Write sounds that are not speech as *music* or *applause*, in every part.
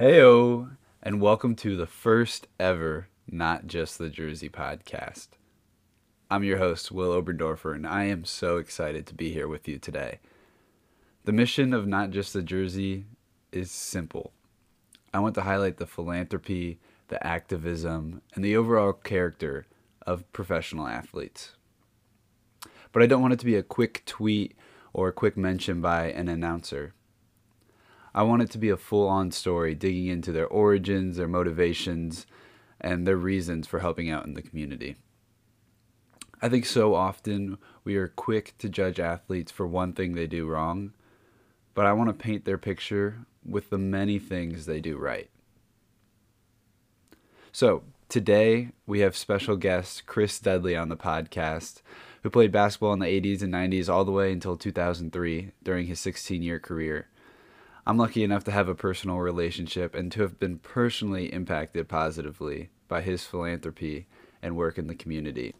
Heyo, and welcome to the first ever Not Just the Jersey podcast. I'm your host, Will Oberndorfer, and I am so excited to be here with you today. The mission of Not Just the Jersey is simple. I want to highlight the philanthropy, the activism, and the overall character of professional athletes. But I don't want it to be a quick tweet or a quick mention by an announcer. I want it to be a full on story, digging into their origins, their motivations, and their reasons for helping out in the community. I think so often we are quick to judge athletes for one thing they do wrong, but I want to paint their picture with the many things they do right. So, today we have special guest Chris Dudley on the podcast, who played basketball in the 80s and 90s all the way until 2003 during his 16 year career. I'm lucky enough to have a personal relationship and to have been personally impacted positively by his philanthropy and work in the community.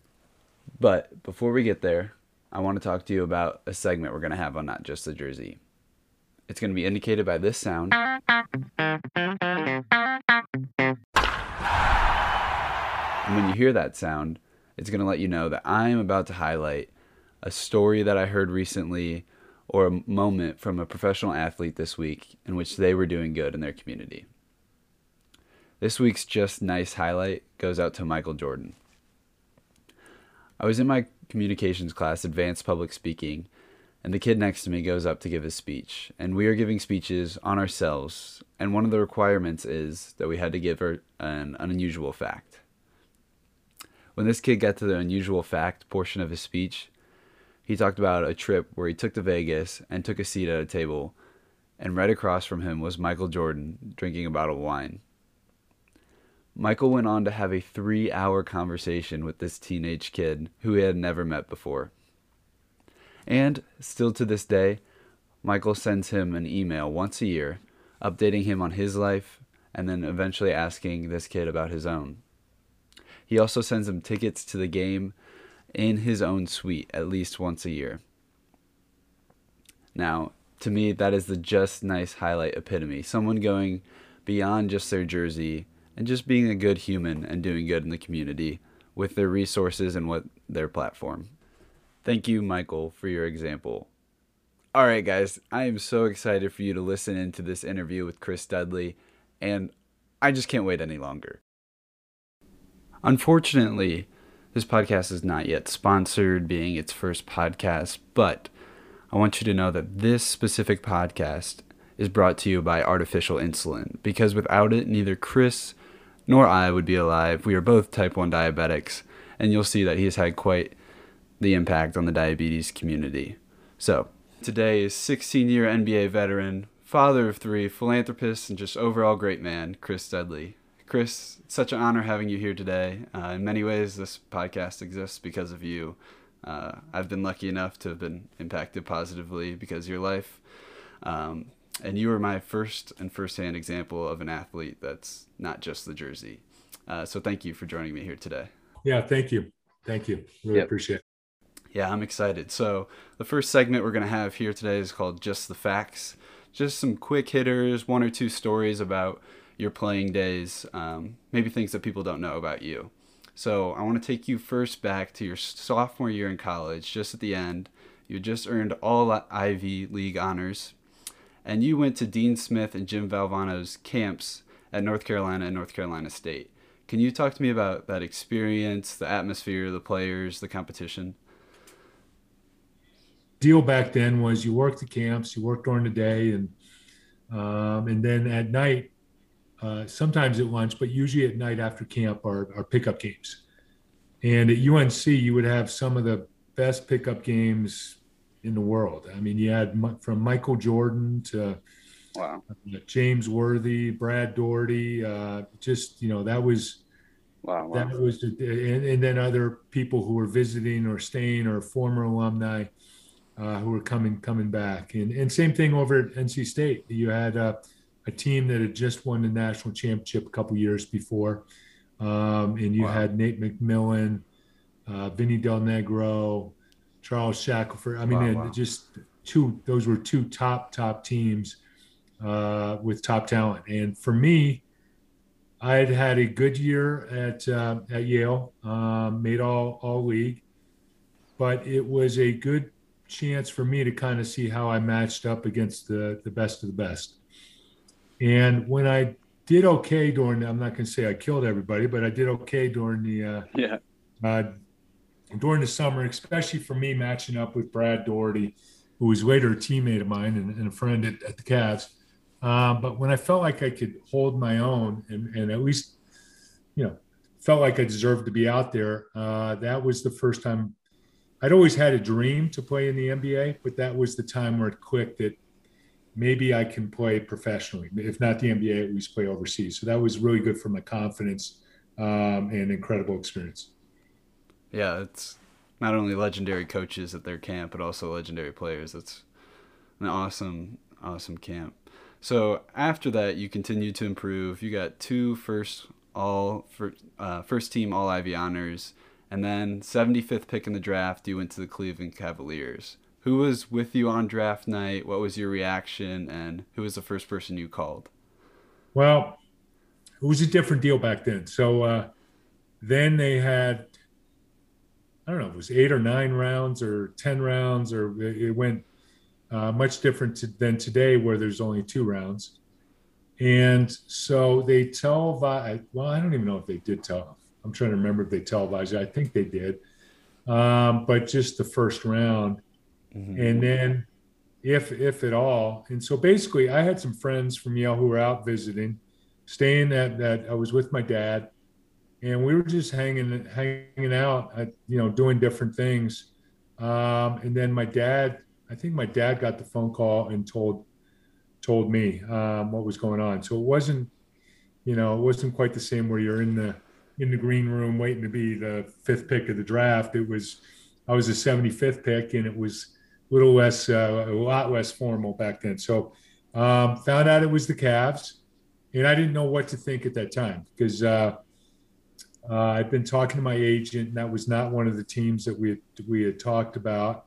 But before we get there, I want to talk to you about a segment we're going to have on Not Just the Jersey. It's going to be indicated by this sound. And when you hear that sound, it's going to let you know that I'm about to highlight a story that I heard recently or a moment from a professional athlete this week in which they were doing good in their community. This week's Just Nice highlight goes out to Michael Jordan. I was in my communications class, Advanced Public Speaking, and the kid next to me goes up to give his speech. And we are giving speeches on ourselves, and one of the requirements is that we had to give her an, unusual fact. When this kid got to the unusual fact portion of his speech, he talked about a trip where he took to Vegas and took a seat at a table, and right across from him was Michael Jordan drinking a bottle of wine. Michael went on to have a three hour conversation with this teenage kid who he had never met before. And still to this day, Michael sends him an email once a year, updating him on his life and then eventually asking this kid about his own. He also sends him tickets to the game in his own suite at least once a year. Now, to me, that is the just nice highlight epitome. Someone going beyond just their jersey and just being a good human and doing good in the community with their resources and what their platform. Thank you, Michael, for your example. All right, guys, I am so excited for you to listen into this interview with Chris Dudley, and I just can't wait any longer. Unfortunately, this podcast is not yet sponsored, being its first podcast, but I want you to know that this specific podcast is brought to you by artificial insulin because without it, neither Chris nor I would be alive. We are both type 1 diabetics, and you'll see that he has had quite the impact on the diabetes community. So, today is 16 year NBA veteran, father of three, philanthropist, and just overall great man, Chris Dudley. Chris, such an honor having you here today. Uh, in many ways, this podcast exists because of you. Uh, I've been lucky enough to have been impacted positively because of your life. Um, and you were my first and firsthand example of an athlete that's not just the jersey. Uh, so thank you for joining me here today. Yeah, thank you. Thank you. Really yep. appreciate it. Yeah, I'm excited. So the first segment we're going to have here today is called Just the Facts. Just some quick hitters, one or two stories about your playing days, um, maybe things that people don't know about you. So I want to take you first back to your sophomore year in college, just at the end. You just earned all Ivy League honors, and you went to Dean Smith and Jim Valvano's camps at North Carolina and North Carolina State. Can you talk to me about that experience, the atmosphere, the players, the competition? Deal back then was you worked the camps, you worked during the day, and um, and then at night uh, sometimes at lunch, but usually at night after camp are, are pickup games. And at UNC, you would have some of the best pickup games in the world. I mean, you had from Michael Jordan to wow. Uh, James Worthy, Brad Daugherty. Uh, just you know, that was wow, wow. that was, and, and, then other people who were visiting or staying or former alumni uh, who were coming coming back. And and same thing over at NC State. You had. A team that had just won the national championship a couple years before. Um, and you wow. had Nate McMillan, uh, Vinny Del Negro, Charles Shackleford. I mean, wow, wow. just two, those were two top, top teams. uh, with top talent. And for me, I had had a good year at uh, at Yale, um, made all all league, but it was a good chance for me to kind of see how I matched up against the the best of the best. And when I did okay during, I'm not going to say I killed everybody, but I did okay during the uh, yeah uh, during the summer, especially for me matching up with Brad Daugherty, who was later a teammate of mine and, and a friend at, at the Cavs. Um, but when I felt like I could hold my own and, and at least, you know, felt like I deserved to be out there, uh, that was the first time. I'd always had a dream to play in the NBA, but that was the time where it clicked that maybe I can play professionally, if not the NBA, at least play overseas. So that was really good for my confidence um, and incredible experience. Yeah, it's not only legendary coaches at their camp, but also legendary players. It's an awesome, awesome camp. So after that, you continued to improve. You got two first all uh, first team All Ivy honors, and then 75th pick in the draft. You went to the Cleveland Cavaliers. Who was with you on draft night? What was your reaction, and who was the first person you called? Well, it was a different deal back then. So uh, then they had, I don't know, it was eight or nine rounds or ten rounds, or it went uh, much different to, than today where there's only two rounds. And so they televised, well, I don't even know if they did tell. I'm trying to remember if they televised it. I think they did. Um, but just the first round. Mm-hmm. And then if if at all. And so basically I had some friends from Yale who were out visiting, staying at that I was with my dad and we were just hanging hanging out at, you know doing different things um, and then my dad I think my dad got the phone call and told told me um, what was going on. So it wasn't, you know, it wasn't quite the same where you're in the in the green room waiting to be the fifth pick of the draft. It was I was the 75th pick, and it was little less, uh, a lot less formal back then. So um, found out it was the Cavs, and I didn't know what to think at that time because. Uh, uh, I'd been talking to my agent, and that was not one of the teams that we had, we had talked about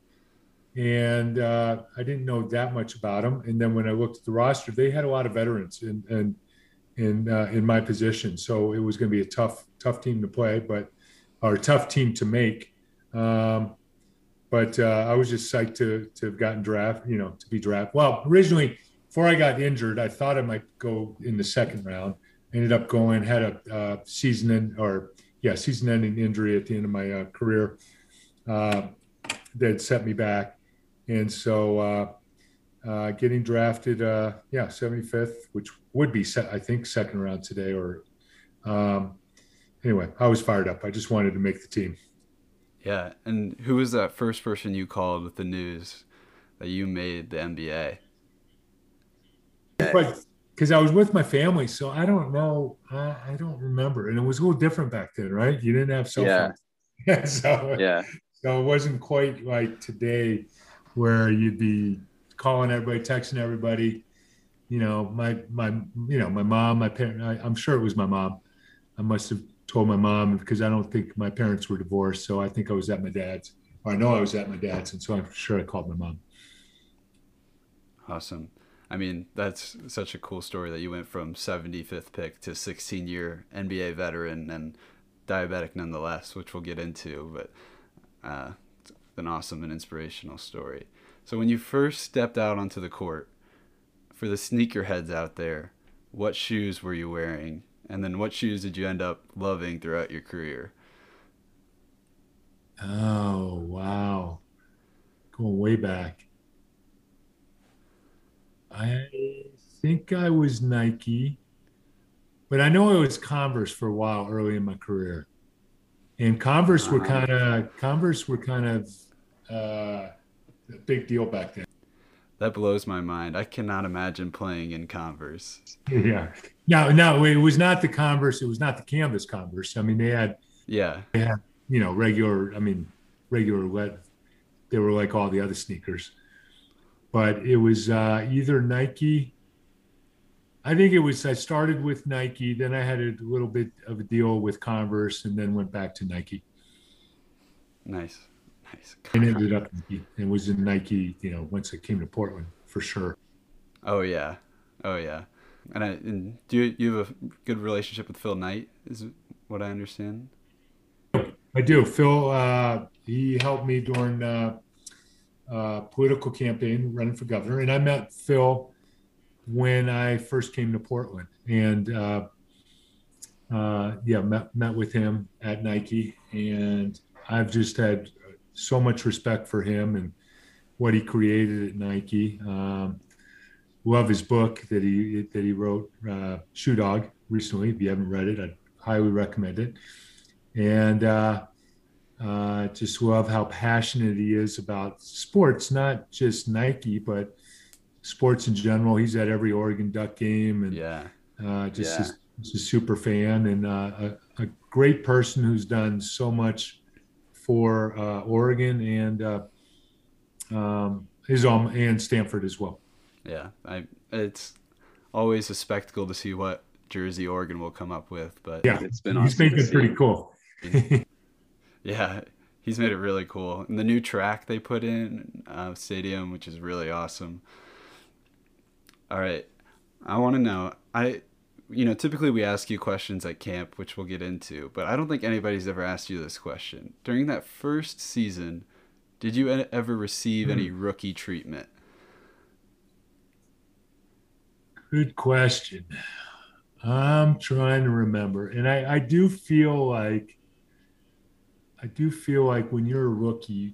and uh, I didn't know that much about them. And then when I looked at the roster, they had a lot of veterans and in in, uh, in my position, so it was going to be a tough tough team to play, but or a tough team to make. Um, but uh, I was just psyched to to have gotten draft, you know, to be drafted. Well, originally before I got injured, I thought I might go in the second round. Ended up going, had a uh, season end, or yeah, season-ending injury at the end of my uh, career uh, that set me back and so uh, uh, getting drafted, yeah, 75th, which would be, I think, second round today. Or um, anyway, I was fired up. I just wanted to make the team. Yeah, and who was that first person you called with the news that you made the NBA? Because I was with my family, so I don't know. I, I, don't remember, and it was a little different back then, right? You didn't have cell yeah. phones, *laughs* so yeah, so it wasn't quite like today where you'd be calling everybody, texting everybody. You know, my my you know my mom, my parent. I, I'm sure it was my mom. I must have told my mom because I don't think my parents were divorced, so I think I was at my dad's. I know I was at my dad's, and so I'm sure I called my mom. Awesome. I mean, that's such a cool story that you went from 75th pick to 16 year NBA veteran and diabetic nonetheless, which we'll get into. But uh, an awesome and inspirational story. So when you first stepped out onto the court, for the sneakerheads out there, what shoes were you wearing? And then what shoes did you end up loving throughout your career? Oh, wow. Going way back. I think I was Nike, but I know it was Converse for a while early in my career and Converse were kind of Converse were kind of uh, a big deal back then. That blows my mind. I cannot imagine playing in Converse. *laughs* Yeah. No, no, it was not the Converse. It was not the canvas Converse. I mean, they had yeah, they had you know regular. I mean, regular wet. They were like all the other sneakers, but it was uh, either Nike I think it was I started with Nike, then I had a little bit of a deal with Converse, and then went back to Nike. Nice, nice. And ended up and was in Nike. You know, once I came to Portland for sure. Oh yeah, Oh yeah, and I and do you, you have a good relationship with Phil Knight? Is what I understand. I do. Phil, uh, he helped me during uh, uh, political campaign running for governor, and I met Phil when I first came to Portland, and uh, uh, yeah, met met with him at Nike, and I've just had so much respect for him and what he created at Nike. Um, love his book that he that he wrote, uh, Shoe Dog, recently. If you haven't read it, I'd highly recommend it. And uh, uh, just love how passionate he is about sports, not just Nike, but sports in general. He's at every Oregon Duck game, and yeah, uh, just yeah. Is, a super fan and uh, a, a, great person who's done so much for uh, Oregon and uh, um, his own and Stanford as well. Yeah, I it's always a spectacle to see what Jersey Oregon will come up with, but yeah, it's been he's awesome made it pretty cool. *laughs* yeah, he's made it really cool. And the new track they put in uh, stadium, which is really awesome. All right, I want to know. I, you know, typically we ask you questions at camp, which we'll get into, but I don't think anybody's ever asked you this question. During that first season, did you ever receive any hmm. rookie treatment? Good question. I'm trying to remember, and I, I do feel like I do feel like when you're a rookie,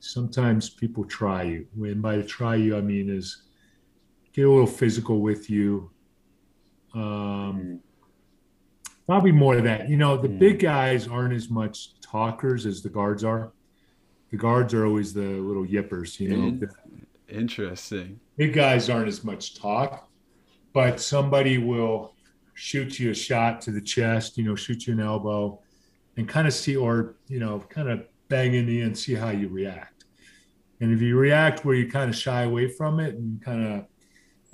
sometimes people try you. When by try you, I mean is get a little physical with you. Um, probably more of that. You know, the mm. big guys aren't as much talkers as the guards are. The guards are always the little yippers, you know. Interesting. Big guys aren't as much talk, but somebody will shoot you a shot to the chest, you know, shoot you an elbow, and kind of see, or you know, kind of bang in the and see how you react. And if you react where you kind of shy away from it and kind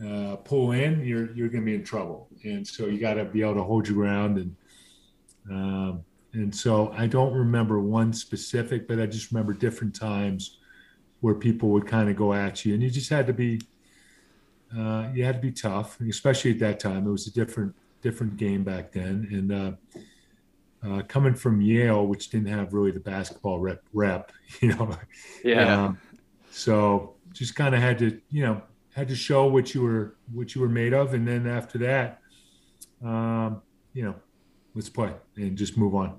of uh, pull in, you're you're going to be in trouble. And so you got to be able to hold your ground. And um, and so I don't remember one specific, but I just remember different times where people would kind of go at you, and you just had to be uh, you had to be tough, especially at that time. It was a different different game back then, and uh, uh, coming from Yale, which didn't have really the basketball rep, rep *laughs* you know. Yeah. Um, so just kind of had to, you know, had to show what you were what you were made of, and then after that, um, you know, let's play and just move on.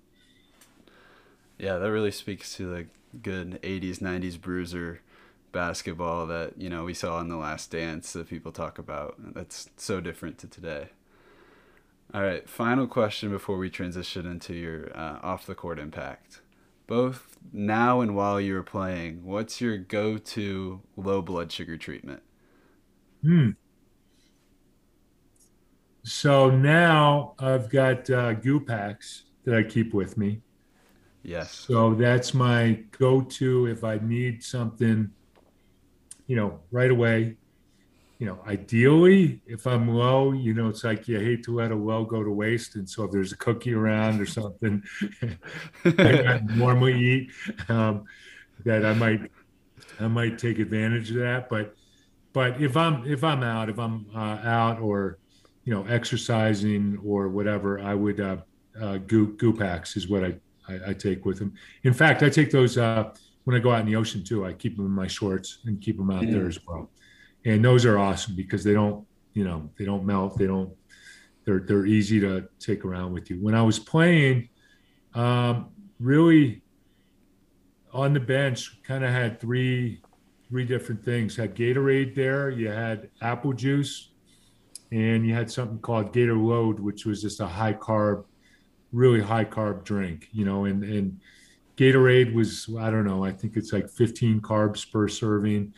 Yeah, that really speaks to the good '80s '90s bruiser basketball that you know we saw in the Last Dance that people talk about. That's so different to today. All right, final question before we transition into your uh, off the court impact. Both now and while you were playing, what's your go to low blood sugar treatment? Hmm. So now I've got uh, goo packs that I keep with me. Yes. So that's my go to if I need something, you know, right away you know, ideally, if I'm low, you know, it's like you hate to let a well go to waste. And so if there's a cookie around or something *laughs* I normally eat, um, that I might, I might take advantage of that. But, but if I'm, if I'm out, if I'm uh, out or, you know, exercising or whatever, I would, uh, uh, goo, goo packs is what I, I, I take with them. In fact, I take those, uh, when I go out in the ocean too, I keep them in my shorts and keep them out there as well. And those are awesome because they don't you know they don't melt. They don't they're they're easy to take around with you. When i was playing um, really on the bench kind of had three three different things. Had gatorade there you had apple juice and you had something called GatorLode which was just a high carb really high carb drink you know and and gatorade was i don't know i think it's like 15 carbs per serving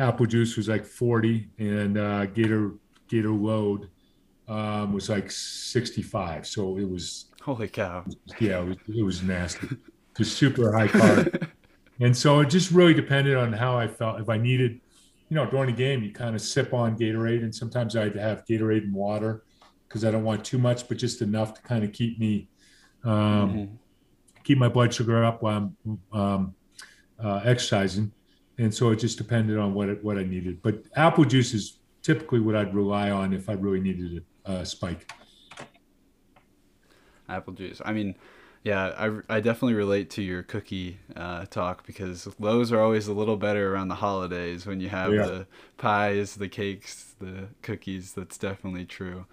apple juice was like 40 and uh, Gator GatorLode um, was like 65. So it was holy cow. Yeah, it was, it was nasty. Just super high carb. and so it just really depended on how I felt. If I needed, you know, during the game, you kind of sip on Gatorade, and sometimes I'd have Gatorade and water because I don't want too much, but just enough to kind of keep me um, mm-hmm. keep my blood sugar up while I'm um, uh, exercising and so it just depended on what it, what I needed. But apple juice is typically what I'd rely on if I really needed a, a spike. Apple juice. I mean, yeah, I, I definitely relate to your cookie uh, talk because those are always a little better around the holidays when you have yeah. the pies, the cakes, the cookies. That's definitely true.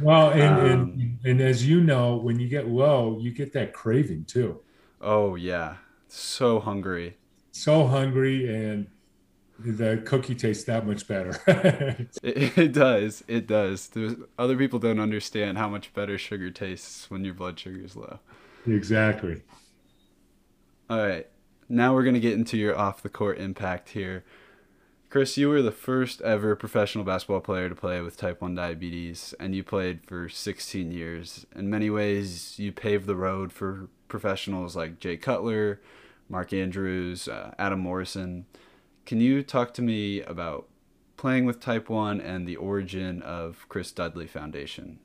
Well, and, um, and and as you know, when you get low, you get that craving too. Oh yeah, so hungry. So hungry, and the cookie tastes that much better. *laughs* it, it, does. It does. There's, other people don't understand how much better sugar tastes when your blood sugar is low. Exactly. All right. Now we're going to get into your off the court impact here. Chris, you were the first ever professional basketball player to play with type 1 diabetes, and you played for 16 years. In many ways, you paved the road for professionals like Jay Cutler, Mark Andrews, uh, Adam Morrison. Can you talk to me about playing with type 1 and the origin of Chris Dudley Foundation?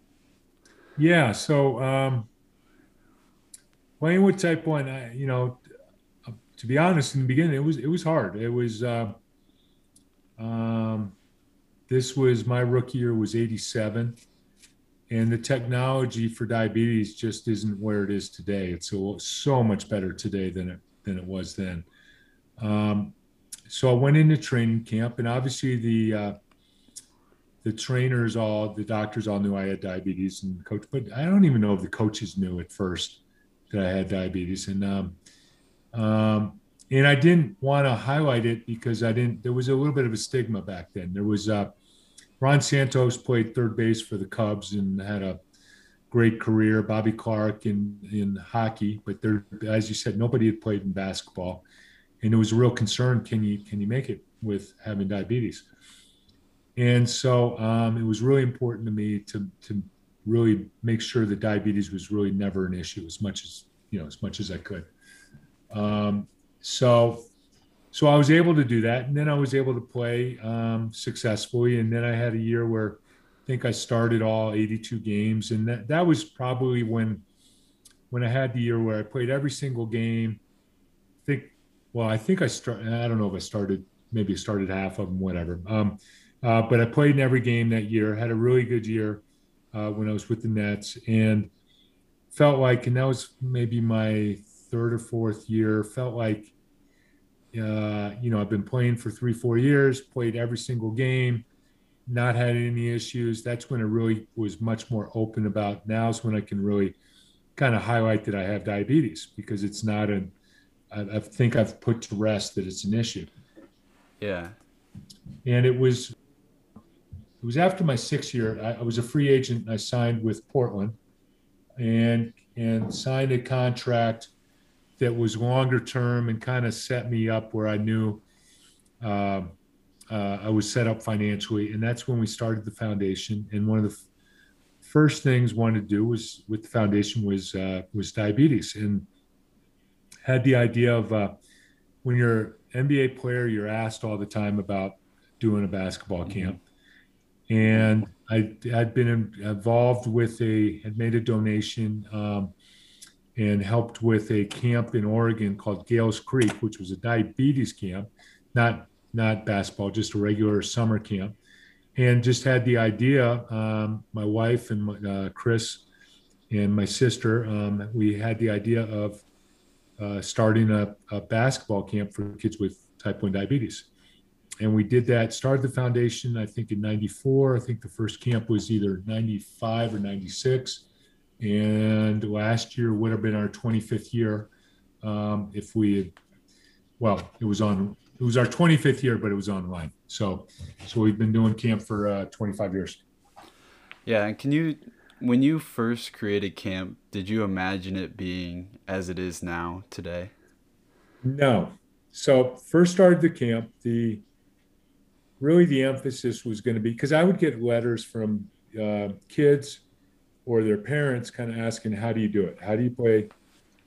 Yeah, so um, playing with type one, I, you know, to be honest, in the beginning, it was it was hard. It was. Uh, um, this was my rookie year was 87 and the technology for diabetes just isn't where it is today it's so, so much better today than it than it was then um, so i went into training camp and obviously the uh, the trainers all the doctors all knew i had diabetes and coach but i don't even know if the coaches knew at first that I had diabetes, and um, um, and I didn't want to highlight it because I didn't. There was a little bit of a stigma back then. There was uh, Ron Santos played third base for the Cubs and had a great career. Bobby Clarke in in hockey, but there, as you said, nobody had played in basketball, and it was a real concern. Can you can you make it with having diabetes? And so um, it was really important to me to to really make sure that diabetes was really never an issue as much as you know as much as I could. Um, so so I was able to do that, and then I was able to play um, successfully, and then I had a year where I think I started all 82 games, and that that was probably when when I had the year where I played every single game. I think well, I think I started. I don't know if I started. Maybe started half of them, whatever. Um, uh, but I played in every game that year. Had a really good year uh, when I was with the Nets, and felt like, and that was maybe my third or fourth year. Felt like, uh, you know, I've been playing for three, four years, played every single game, not had any issues. That's when I really was much more open about. Now is when I can really kind of highlight that I have diabetes because it's not an. I, I think I've put to rest that it's an issue. Yeah. And it was it was after my sixth year. I, I was a free agent. And I signed with Portland, and and signed a contract that was longer term and kind of set me up where I knew uh, uh, I was set up financially. And that's when we started the foundation. And one of the f- first things I wanted to do was with the foundation was uh, was diabetes, and had the idea of uh, when you're an NBA player, you're asked all the time about doing a basketball camp and I had been involved with a had made a donation um, and helped with a camp in Oregon called Gales Creek, which was a diabetes camp, not not basketball, just a regular summer camp, and just had the idea. Um, my wife and my, uh, Chris and my sister, um, we had the idea of uh, starting a, a basketball camp for kids with type one diabetes and we did that started the foundation i think in 94 i think the first camp was either 95 or 96 and last year would have been our 25th year um, if we had well it was on it was our 25th year but it was online. So so we've been doing camp for uh, 25 years. Yeah and can you when you first created camp did you imagine it being as it is now today? No. So first started the camp the really the emphasis was going to be because I would get letters from uh, kids or their parents kind of asking, "How do you do it? How do you play?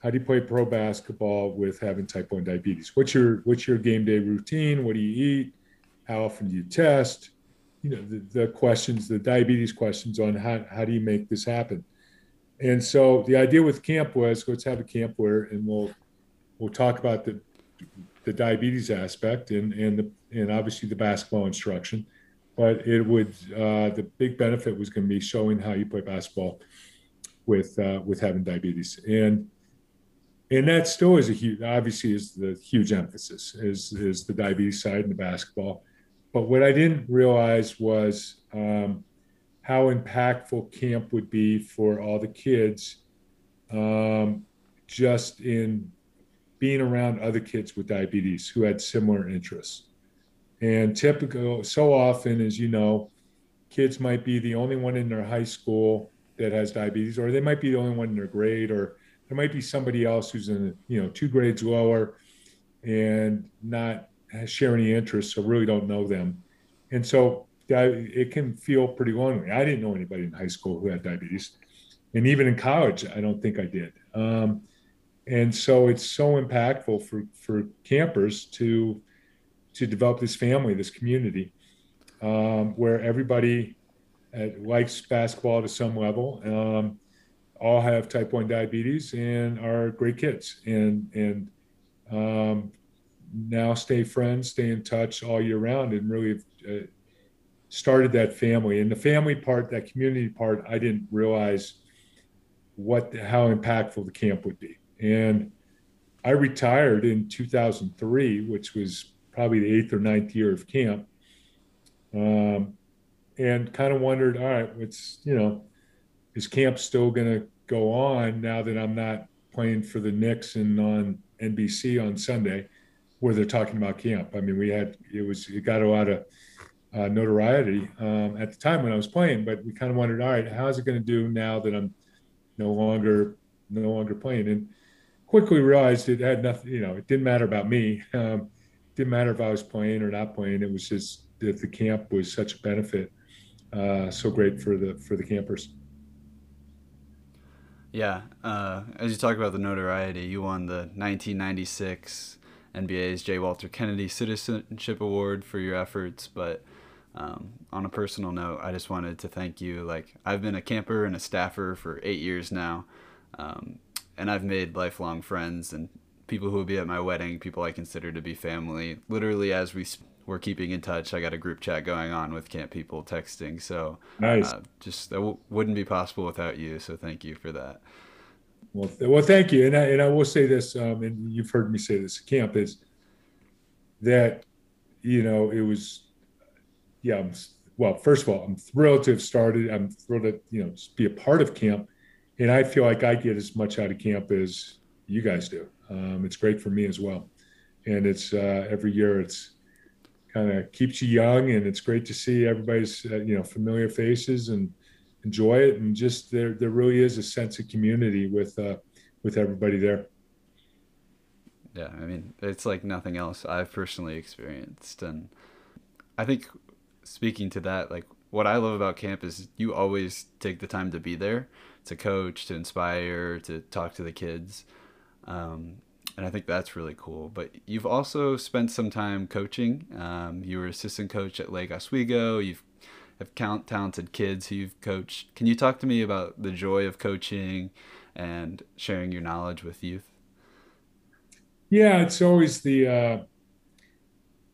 How do you play pro basketball with having type one diabetes? What's your what's your game day routine? What do you eat? How often do you test? You know the, the questions, the diabetes questions on how how do you make this happen? And so the idea with camp was let's have a camp where and we'll we'll talk about the the diabetes aspect and and the and obviously the basketball instruction, but it would uh, the big benefit was going to be showing how you play basketball with uh, with having diabetes. And and that still is a huge obviously is the huge emphasis is is the diabetes side and the basketball. But what i didn't realize was um, how impactful camp would be for all the kids um, just in being around other kids with diabetes who had similar interests. And typical so often as you know kids might be the only one in their high school that has diabetes or they might be the only one in their grade or there might be somebody else who's in you know two grades lower and not share any interests or really don't know them. And so it can feel pretty lonely. I didn't know anybody in high school who had diabetes. And even in college i don't think i did. Um, and so it's so impactful for for campers to to develop this family this community um, where everybody uh, likes basketball to some level. Um, all have type 1 diabetes and are great kids and and um, now stay friends stay in touch all year round and really uh, started that family. And the family part that community part i didn't realize what how impactful the camp would be and i retired in 2003 which was probably the eighth or ninth year of camp um, and kind of wondered all right what's you know is camp still going to go on now that I'm not playing for the Knicks and on NBC on Sunday, where they're talking about camp? I mean, we had it was it got a lot of uh, notoriety um, at the time when I was playing, but we kind of wondered, all right, how's it going to do now that I'm no longer no longer playing? And quickly realized it had nothing. You know, it didn't matter about me. *laughs* Um, didn't matter if I was playing or not playing. It was just that the camp was such a benefit, uh, so great for the for the campers. Yeah, uh, as you talk about the notoriety, you won the 1996 NBA's J. Walter Kennedy Citizenship Award for your efforts. But um, on a personal note, I just wanted to thank you. Like, I've been a camper and a staffer for eight years now, um, and I've made lifelong friends and people who will be at my wedding, people I consider to be family. Literally, as we we're keeping in touch. I got a group chat going on with camp people texting. So nice. Uh, just that w- wouldn't be possible without you. So thank you for that. Well, th- well, thank you. And I, and I will say this, um, and you've heard me say this at camp is that, you know, it was, yeah, I'm, well, first of all, I'm thrilled to have started. I'm thrilled to, you know, be a part of camp. And I feel like I get as much out of camp as you guys do. Um, it's great for me as well. And it's uh, every year it's, kind of keeps you young, and it's great to see everybody's uh, you know familiar faces and enjoy it. And just there there really is a sense of community with uh, with everybody there. Yeah, I mean it's like nothing else I've personally experienced, and I think speaking to that, like what I love about camp is you always take the time to be there, to coach, to inspire, to talk to the kids. Um, and I think that's really cool. But you've also spent some time coaching. Um, you were assistant coach at Lake Oswego. You've have count talented kids who you've coached. Can you talk to me about the joy of coaching and sharing your knowledge with youth? Yeah, it's always the uh,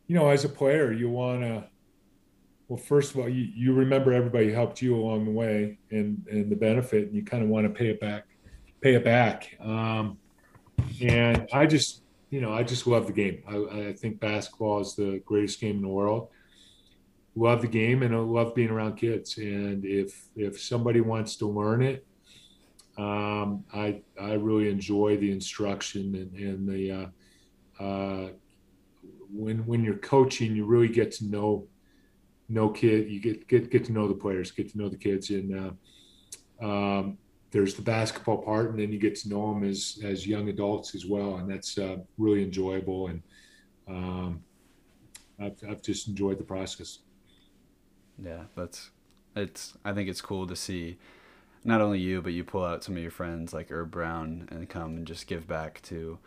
you know, as a player, you want to. Well, first of all, you, you remember everybody helped you along the way and and the benefit, and you kind of want to pay it back, pay it back. Um, and I just, you know, I just love the game. I, I think basketball is the greatest game in the world. Love the game and I love being around kids. And if if somebody wants to learn it, um, I I really enjoy the instruction and, and the uh, uh, when when you're coaching, you really get to know know kid. You get get get to know the players, get to know the kids, and uh, um, there's the basketball part, and then you get to know them as as young adults as well, and that's uh, really enjoyable. And um, I've I've just enjoyed the process. Yeah, that's it's. I think it's cool to see not only you, but you pull out some of your friends like Herb Brown and come and just give back to,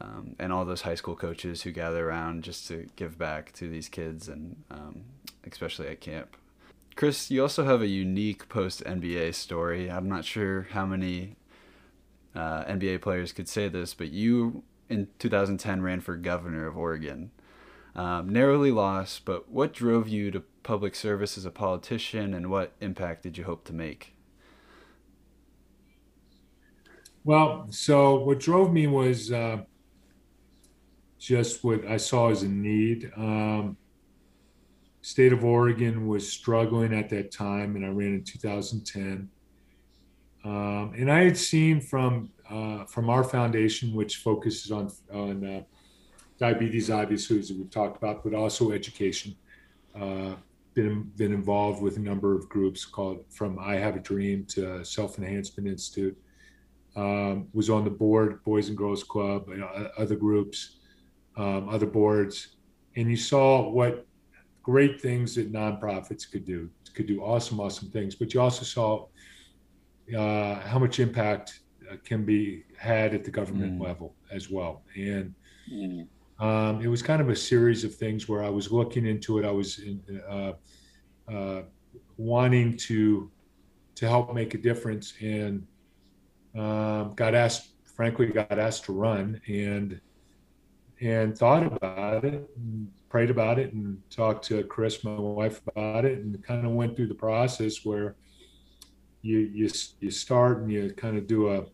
um, and all those high school coaches who gather around just to give back to these kids and um, especially at camp. Chris, you also have a unique post NBA story. I'm not sure how many uh, NBA players could say this, but you in 2010 ran for governor of Oregon. Um, narrowly lost, but what drove you to public service as a politician and what impact did you hope to make? Well, so what drove me was uh, just what I saw as a need. Um, state of Oregon was struggling at that time, and I ran in 2010. Um, and I had seen from uh, from our foundation, which focuses on on uh, diabetes, obviously, as we've talked about, but also education. Uh, been been involved with a number of groups called from I Have a Dream to Self Enhancement Institute. Um, was on the board, Boys and Girls Club, you know, other groups, um, other boards, and you saw what great things that nonprofits could do. Could do awesome, awesome things, but you also saw uh, how much impact uh, can be had at the government mm. level as well. And mm. um, it was kind of a series of things where I was looking into it. I was in, uh, uh wanting to to help make a difference, and um, got asked, frankly, got asked to run, and and thought about it, and prayed about it, and talked to Chris, my wife, about it, and kind of went through the process where you you you start and you kind of do a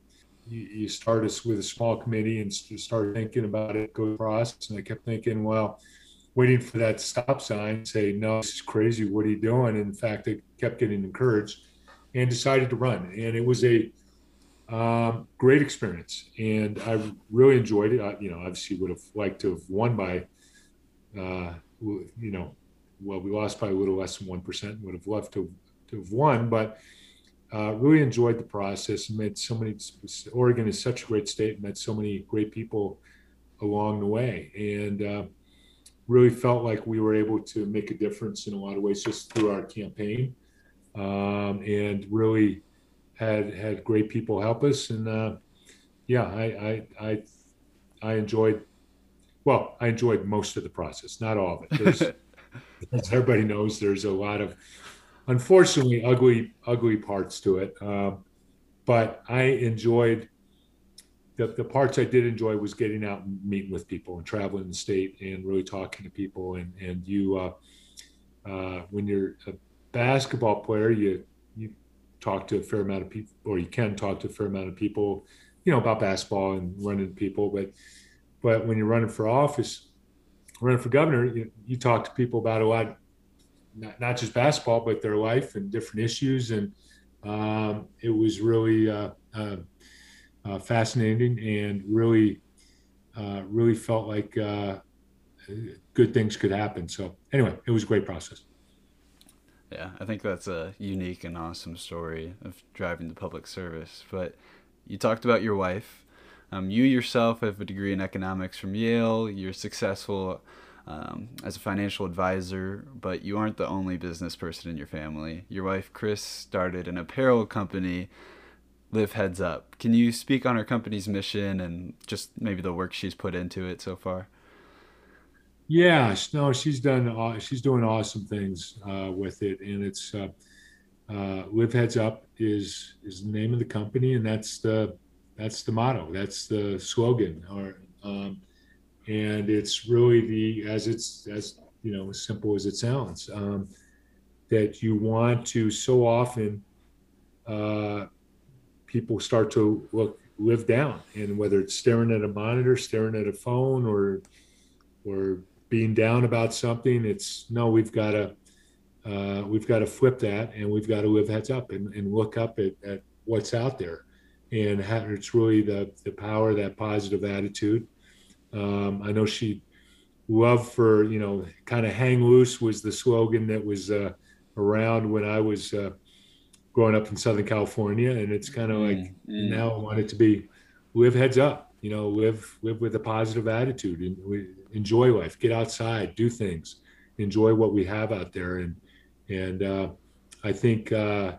you, start us with a small committee and start thinking about it, go process. And I kept thinking, well, waiting for that stop sign, say, no, this is crazy. What are you doing? And in fact, I kept getting encouraged and decided to run. And it was a um, great experience. And I really enjoyed it. I, you know, obviously would have liked to have won by, uh, you know, well, we lost by a little less than 1%, would have loved to, to have won, but uh, really enjoyed the process met so many oregon is such a great state met so many great people along the way and uh, really felt like we were able to make a difference in a lot of ways just through our campaign um, and really had had great people help us and uh, yeah I, I i i enjoyed well i enjoyed most of the process not all of it *laughs* as everybody knows there's a lot of unfortunately ugly ugly parts to it. Um, but I enjoyed the, the parts I did enjoy was getting out and meeting with people and traveling the state and really talking to people. And and you, uh, uh, when you're a basketball player, you you talk to a fair amount of people, or you can talk to a fair amount of people, you know, about basketball and running people. But but when you're running for office, running for governor, you, you talk to people about a lot not, not just basketball, but their life and different issues. And um, it was really uh, uh, uh, fascinating and really, uh, really felt like uh, good things could happen. So anyway, it was a great process. Yeah, I think that's a unique and awesome story of driving the public service. But you talked about your wife. Um, you yourself have a degree in economics from Yale. You're successful um, as a financial advisor, but you aren't the only business person in your family. Your wife, Chris, started an apparel company, Live Heads Up. Can you speak on her company's mission and just maybe the work she's put into it so far? Yeah, no, she's done. She's doing awesome things uh, with it, and it's uh, uh, Live Heads Up is is the name of the company, and that's the that's the motto. That's the slogan. Or um, and it's really the as it's as you know as simple as it sounds um, that you want to so often uh, people start to look live down and whether it's staring at a monitor staring at a phone or or being down about something it's no we've got to uh, we've got to flip that and we've got to live heads up and, and look up at, at what's out there. And how, it's really the the power of that positive attitude. Um, I know she love for you know kind of hang loose was the slogan that was uh, around when I was uh, growing up in Southern California, and it's kind of like mm, now I want it to be live heads up, you know, live live with a positive attitude and we enjoy life, get outside, do things, enjoy what we have out there, and and uh, I think uh,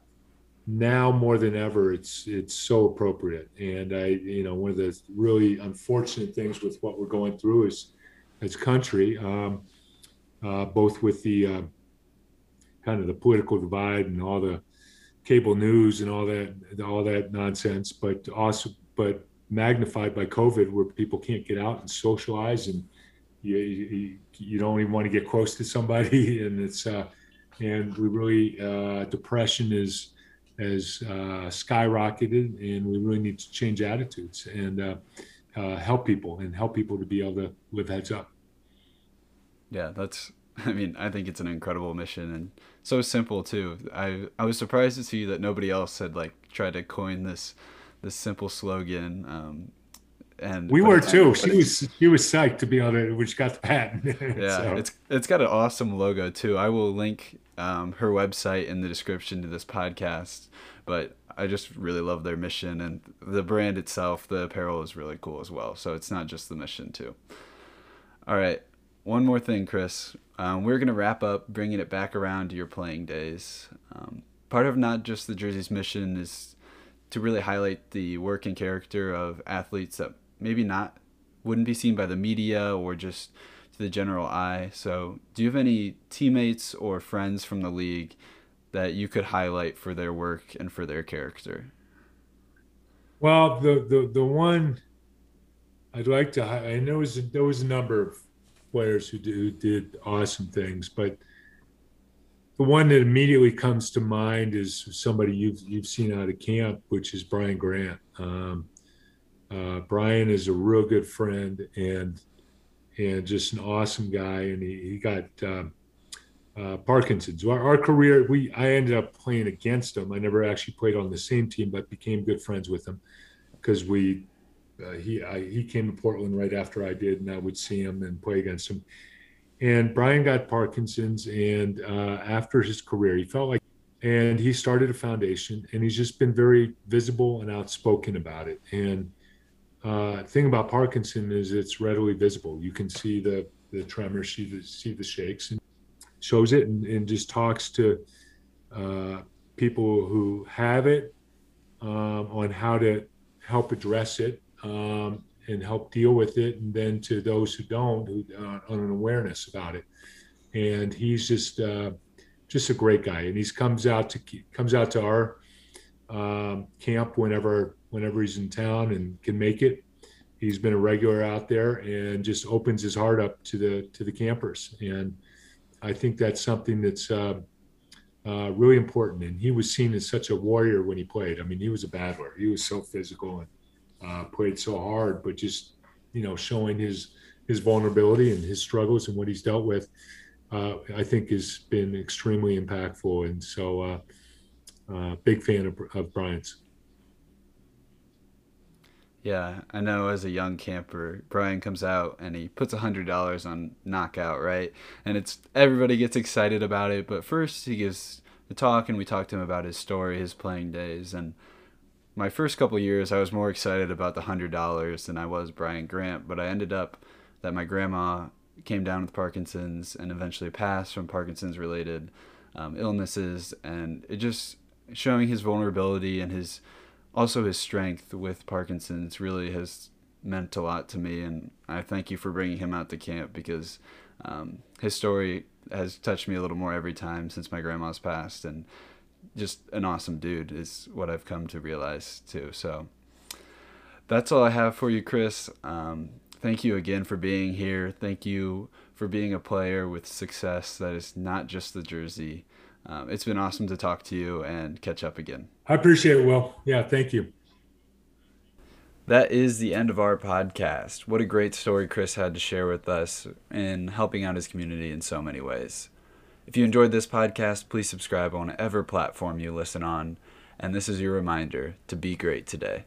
now more than ever it's it's so appropriate. And i you know one of the really unfortunate things with what we're going through is as country um, uh, both with the uh, kind of the political divide and all the cable news and all that all that nonsense but also but magnified by covid where people can't get out and socialize and you, you, you don't even want to get close to somebody, *laughs* and it's uh, and we really uh, depression is has uh, skyrocketed, and we really need to change attitudes and uh, uh, help people and help people to be able to live heads up. Yeah, that's. *laughs* I mean, I think it's an incredible mission and so simple too. I I was surprised to see that nobody else had like tried to coin this this simple slogan. Um, and we were too. She was she was psyched to be able to, which got the patent. *laughs* yeah, so. it's it's got an awesome logo too. I will link um, her website in the description to this podcast. But I just really love their mission and the brand itself. The apparel is really cool as well. So it's not just the mission too. All right, one more thing, Chris. Um, we're gonna wrap up, bringing it back around to your playing days. Um, part of not just the Jersey's mission is to really highlight the work and character of athletes that maybe not wouldn't be seen by the media or just to the general eye. So, do you have any teammates or friends from the league that you could highlight for their work and for their character? Well, the the the one I'd like to I know there was a number of players who, who did awesome things, but the one that immediately comes to mind is somebody you've you've seen out of camp, which is Brian Grant. Um, uh, Brian is a real good friend and and just an awesome guy. And he, he got uh, uh, Parkinson's. Our, our, career, we I ended up playing against him. I never actually played on the same team, but became good friends with him because we uh, he I, he came to Portland right after I did, and I would see him and play against him. And Brian got Parkinson's, and uh, after his career, he felt like, and he started a foundation, and he's just been very visible and outspoken about it. And uh, thing about Parkinson is it's readily visible. You can see the the tremors, see the see the shakes, and shows it, and, and just talks to uh, people who have it um, on how to help address it um, and help deal with it, and then to those who don't, who uh, on an awareness about it. And he's just uh, just a great guy, and he's comes out to comes out to our um, camp whenever whenever he's in town and can make it. He's been a regular out there and just opens his heart up to the to the campers, and I think that's something that's uh, uh, really important. And he was seen as such a warrior when he played. I mean, he was a battler. He was so physical and uh, played so hard, but just you know showing his his vulnerability and his struggles and what he's dealt with, uh, I think has been extremely impactful. And so, uh, uh, big fan of, of Brian's. Yeah, I know as a young camper, Brian comes out and he puts a hundred dollars on knockout, right? And it's everybody gets excited about it, but first he gives the talk and we talk to him about his story, his playing days, and my first couple years I was more excited about the hundred dollars than I was Brian Grant, but I ended up that my grandma came down with Parkinson's and eventually passed from Parkinson's related um, illnesses, and it just showing his vulnerability and his also his strength with Parkinson's really has meant a lot to me, and I thank you for bringing him out to camp because um, his story has touched me a little more every time since my grandma's passed, and just an awesome dude is what I've come to realize too. So that's all I have for you, Chris. Um, thank you again for being here. Thank you for being a player with success that is not just the jersey. Um, it's been awesome to talk to you and catch up again. I appreciate it, Will. Yeah, thank you. That is the end of our podcast. What a great story Chris had to share with us in helping out his community in so many ways. If you enjoyed this podcast, please subscribe on whatever platform you listen on. And this is your reminder to be great today.